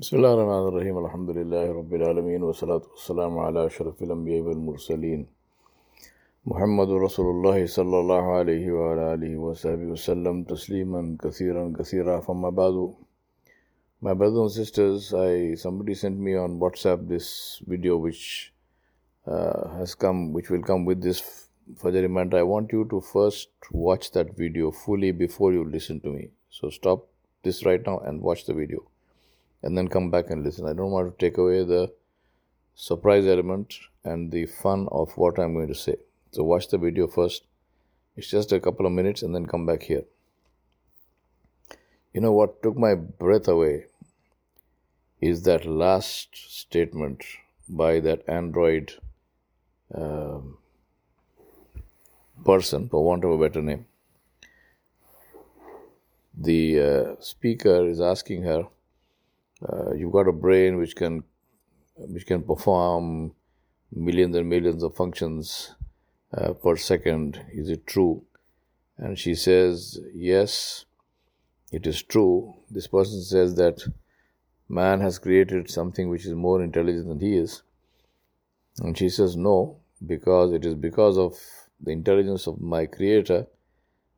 بسم الله الرحمن الرحيم الحمد لله رب العالمين والصلاة والسلام على أشرف الأنبياء والمرسلين محمد رسول الله صلى الله عليه وعلى آله وصحبه وسلم تسليما كثيرا كثيرا فما بعد My brothers and sisters, I somebody sent me on WhatsApp this video which uh, has come, which will come with this Fajr reminder. I want you to first watch that video fully before you listen to me. So stop this right now and watch the video and then come back and listen. I don't want to take away the surprise element and the fun of what I'm going to say. So watch the video first. It's just a couple of minutes and then come back here. You know what took my breath away is that last statement by that Android um, person, for want of a better name. The uh, speaker is asking her, uh, "You've got a brain which can which can perform millions and millions of functions uh, per second. Is it true?" And she says, "Yes, it is true." This person says that man has created something which is more intelligent than he is. And she says, No, because it is because of the intelligence of my creator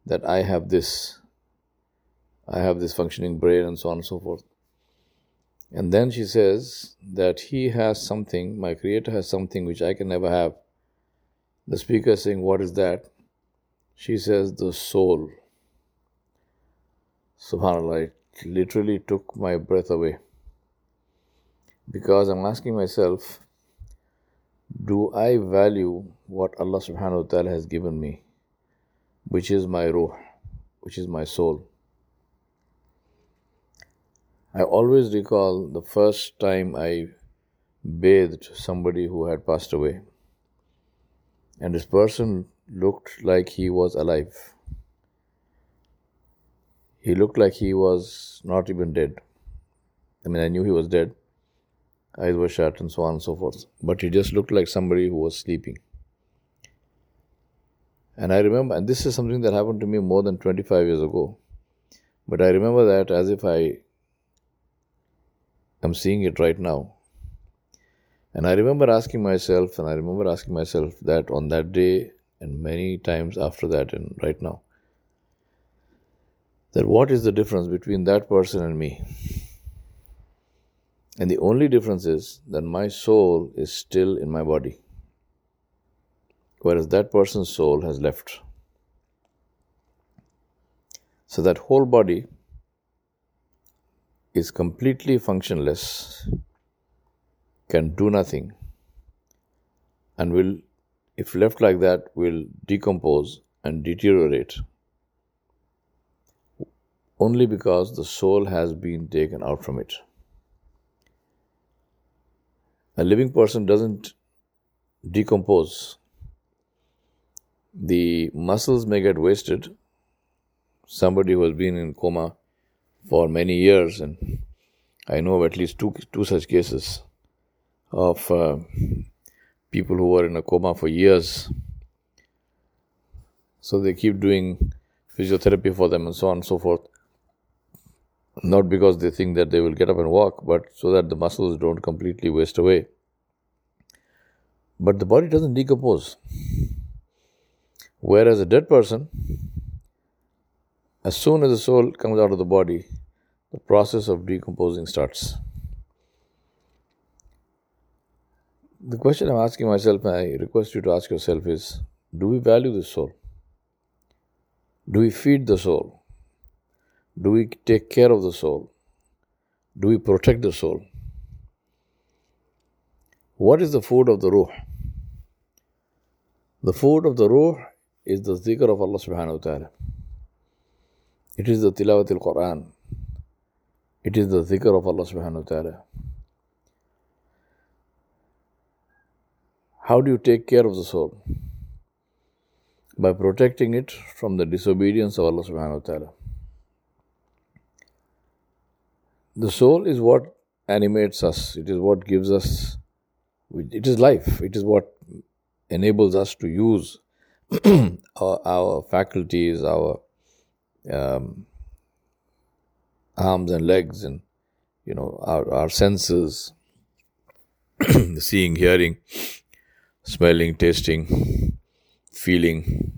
that I have this. I have this functioning brain and so on and so forth. And then she says that he has something, my creator has something which I can never have. The speaker saying, What is that? She says, The soul. SubhanAllah, it literally took my breath away because I'm asking myself, do I value what Allah subhanahu wa ta'ala has given me, which is my ruh, which is my soul? I always recall the first time I bathed somebody who had passed away, and this person looked like he was alive. He looked like he was not even dead. I mean, I knew he was dead, eyes were shut, and so on and so forth. But he just looked like somebody who was sleeping. And I remember, and this is something that happened to me more than 25 years ago. But I remember that as if I am seeing it right now. And I remember asking myself, and I remember asking myself that on that day and many times after that and right now, that what is the difference between that person and me? And the only difference is that my soul is still in my body, whereas that person's soul has left. So that whole body is completely functionless, can do nothing, and will, if left like that, will decompose and deteriorate only because the soul has been taken out from it. A living person doesn't decompose. The muscles may get wasted. Somebody who has been in coma for many years, and I know of at least two, two such cases of uh, people who were in a coma for years. So they keep doing physiotherapy for them and so on and so forth. Not because they think that they will get up and walk, but so that the muscles don't completely waste away. But the body doesn't decompose. Whereas a dead person, as soon as the soul comes out of the body, the process of decomposing starts. The question I'm asking myself, and I request you to ask yourself, is do we value the soul? Do we feed the soul? Do we take care of the soul? Do we protect the soul? What is the food of the ruh? The food of the ruh is the zikr of Allah subhanahu wa ta'ala. It is the tilawat al Quran. It is the zikr of Allah subhanahu wa ta'ala. How do you take care of the soul? By protecting it from the disobedience of Allah subhanahu wa ta'ala. The soul is what animates us, it is what gives us, it is life, it is what enables us to use our, our, faculties, our um, arms and legs, and you know, our, our senses, seeing, hearing, smelling, tasting, feeling.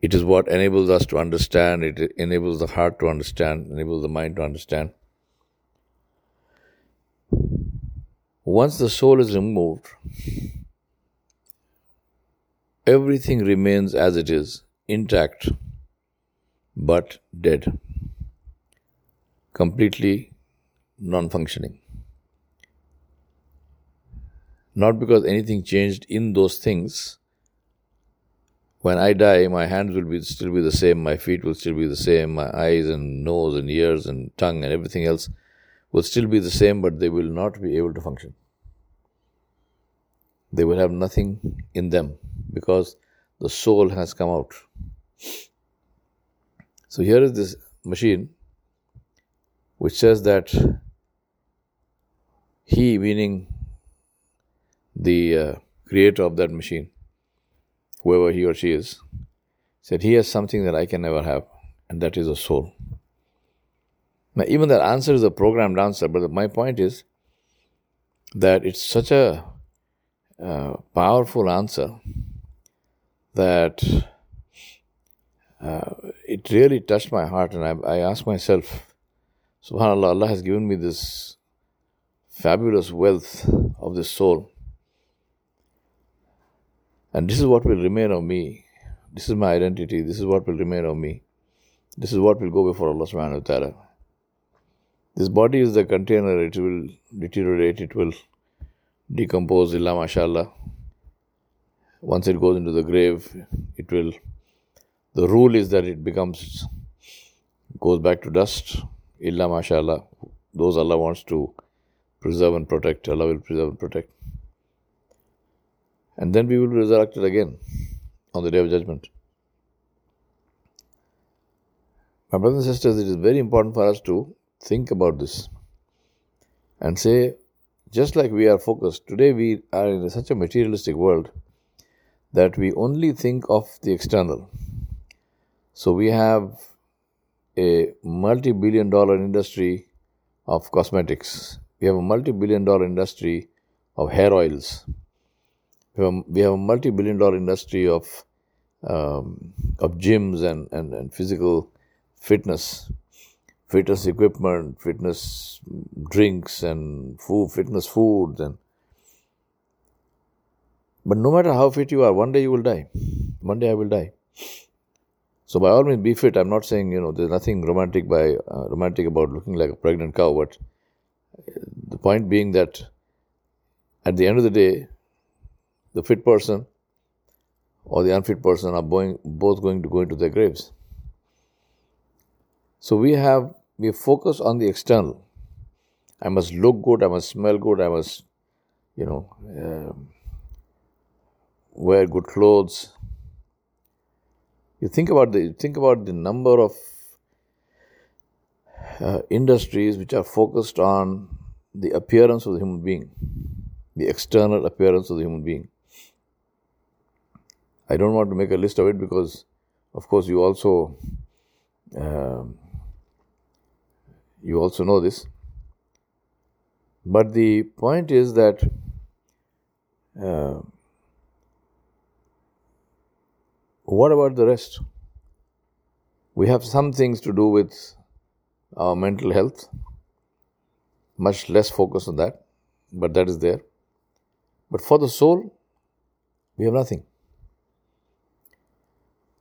It is what enables us to understand, it enables the heart to understand, enables the mind to understand. Once the soul is removed, everything remains as it is, intact, but dead, completely non functioning. Not because anything changed in those things. When I die, my hands will be still be the same, my feet will still be the same, my eyes and nose and ears and tongue and everything else will still be the same, but they will not be able to function. They will have nothing in them because the soul has come out. So here is this machine which says that he, meaning the uh, creator of that machine, whoever he or she is, said he has something that I can never have, and that is a soul. Now, even that answer is a programmed answer, but my point is that it's such a uh, powerful answer that uh, it really touched my heart, and I, I asked myself, Subhanallah, Allah has given me this fabulous wealth of this soul. And this is what will remain of me. This is my identity. This is what will remain of me. This is what will go before Allah subhanahu wa ta'ala. This body is the container, it will deteriorate, it will decompose, illa mashallah. Once it goes into the grave, it will. The rule is that it becomes, goes back to dust, illa mashallah. Those Allah wants to preserve and protect, Allah will preserve and protect. And then we will be resurrected again on the day of judgment. My brothers and sisters, it is very important for us to think about this and say, just like we are focused, today we are in such a materialistic world that we only think of the external. So we have a multi billion dollar industry of cosmetics, we have a multi billion dollar industry of hair oils, we have a, multi billion dollar industry of, um, of gyms and, and, and physical fitness fitness equipment, fitness drinks, and food, fitness foods, and but no matter how fit you are, one day you will die. One day I will die. So by all means, be fit. I'm not saying you know there's nothing romantic by uh, romantic about looking like a pregnant cow, but the point being that at the end of the day, the fit person or the unfit person are both going to go into their graves. So we have we focus on the external. I must look good, I must smell good, I must, you know, uh, wear good clothes. You think about the think about the number of uh, industries which are focused on the appearance of the human being, the external appearance of the human being. I don't want to make a list of it because, of course, you also. Uh, you also know this. But the point is that uh, what about the rest? We have some things to do with our mental health, much less focus on that, but that is there. But for the soul, we have nothing.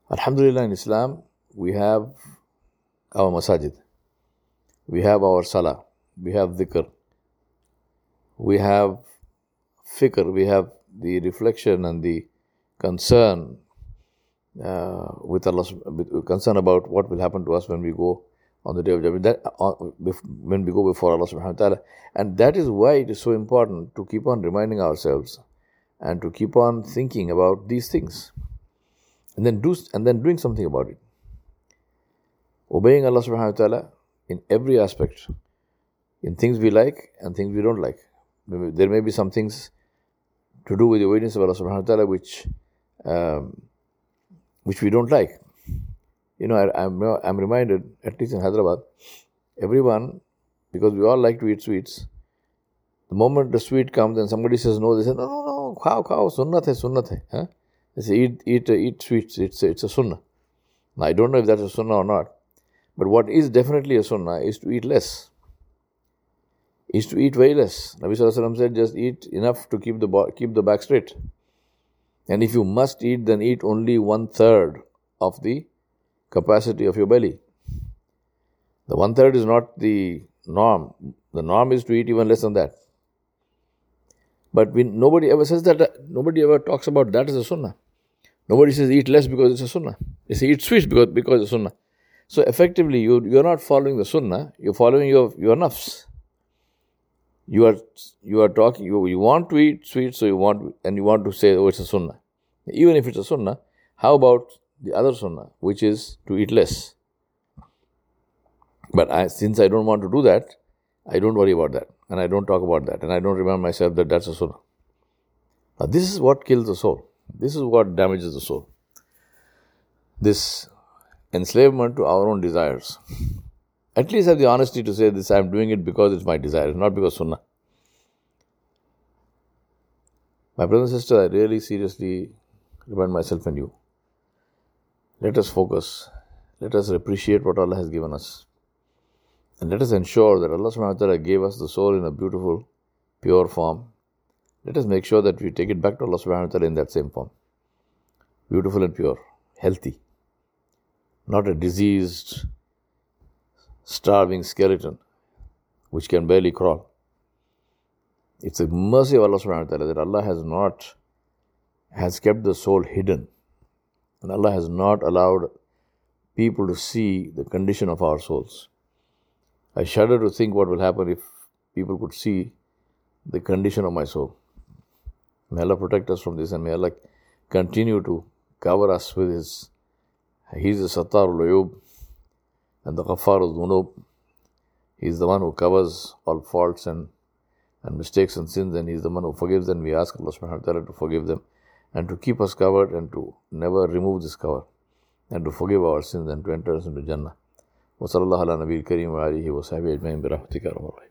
Alhamdulillah, in Islam, we have our masajid we have our salah, we have dhikr, we have fikr, we have the reflection and the concern uh, with Allah, with concern about what will happen to us when we go on the day of judgment, that, uh, when we go before Allah subhanahu wa ta'ala. And that is why it is so important to keep on reminding ourselves and to keep on thinking about these things. And then do and then doing something about it. Obeying Allah subhanahu wa ta'ala in every aspect, in things we like and things we don't like. There may be some things to do with the obedience of Allah subhanahu wa ta'ala which, um, which we don't like. You know, I, am I'm, I'm reminded, at least in Hyderabad, everyone, because we all like to eat sweets. The moment the sweet comes and somebody says no, they say, no, no, no, khao, khao, sunnat hai, sunnat hai. Huh? They say, eat, eat, uh, eat sweets, it's, it's a sunnah. Now, I don't know if that's a sunnah or not, but what is definitely a sunnah is to eat less. Is to eat very less. Nabi Sallallahu said, just eat enough to keep the, keep the back straight. And if you must eat, then eat only one third of the capacity of your belly. The one third is not the norm. The norm is to eat even less than that. But we, nobody ever says that, nobody ever talks about that as a sunnah. Nobody says eat less because it's a sunnah. They say eat sweets because, because it's a sunnah. So effectively, you, you're not following the sunnah, you're following your, your nafs. You are, you are talking, you, you want to eat sweets, so you want, and you want to say, oh, it's a sunnah. Even if it's a sunnah, how about the other sunnah, which is to eat less? But I, since I don't want to do that, I don't worry about that. And I don't talk about that. And I don't remind myself that that's a sunnah. Now, this is what kills the soul. This is what damages the soul. This enslavement to our own desires. At least have the honesty to say this, I'm doing it because it's my desire, not because sunnah. My brother and sister, I really seriously remind myself and you. Let us focus. Let us appreciate what Allah has given us. And let us ensure that Allah subhanahu wa ta'ala gave us the soul in a beautiful, pure form. Let us make sure that we take it back to Allah subhanahu wa ta'ala in that same form. Beautiful and pure, healthy. Not a diseased, starving skeleton which can barely crawl. It's a mercy of Allah subhanahu wa ta'ala that Allah has not has kept the soul hidden. And Allah has not allowed people to see the condition of our souls. I shudder to think what will happen if people could see the condition of my soul. May Allah protect us from this and may Allah continue to cover us with His. He's the Sattar al and the Ghaffar al He's the one who covers all faults and, and mistakes and sins, and He's the one who forgives them. We ask Allah subhanahu wa ta'ala to forgive them and to keep us covered and to never remove this cover and to forgive our sins and to enter us into Jannah. وصلى الله على نبي الكريم وآله وصحبه أجمعين برحمتك يا رب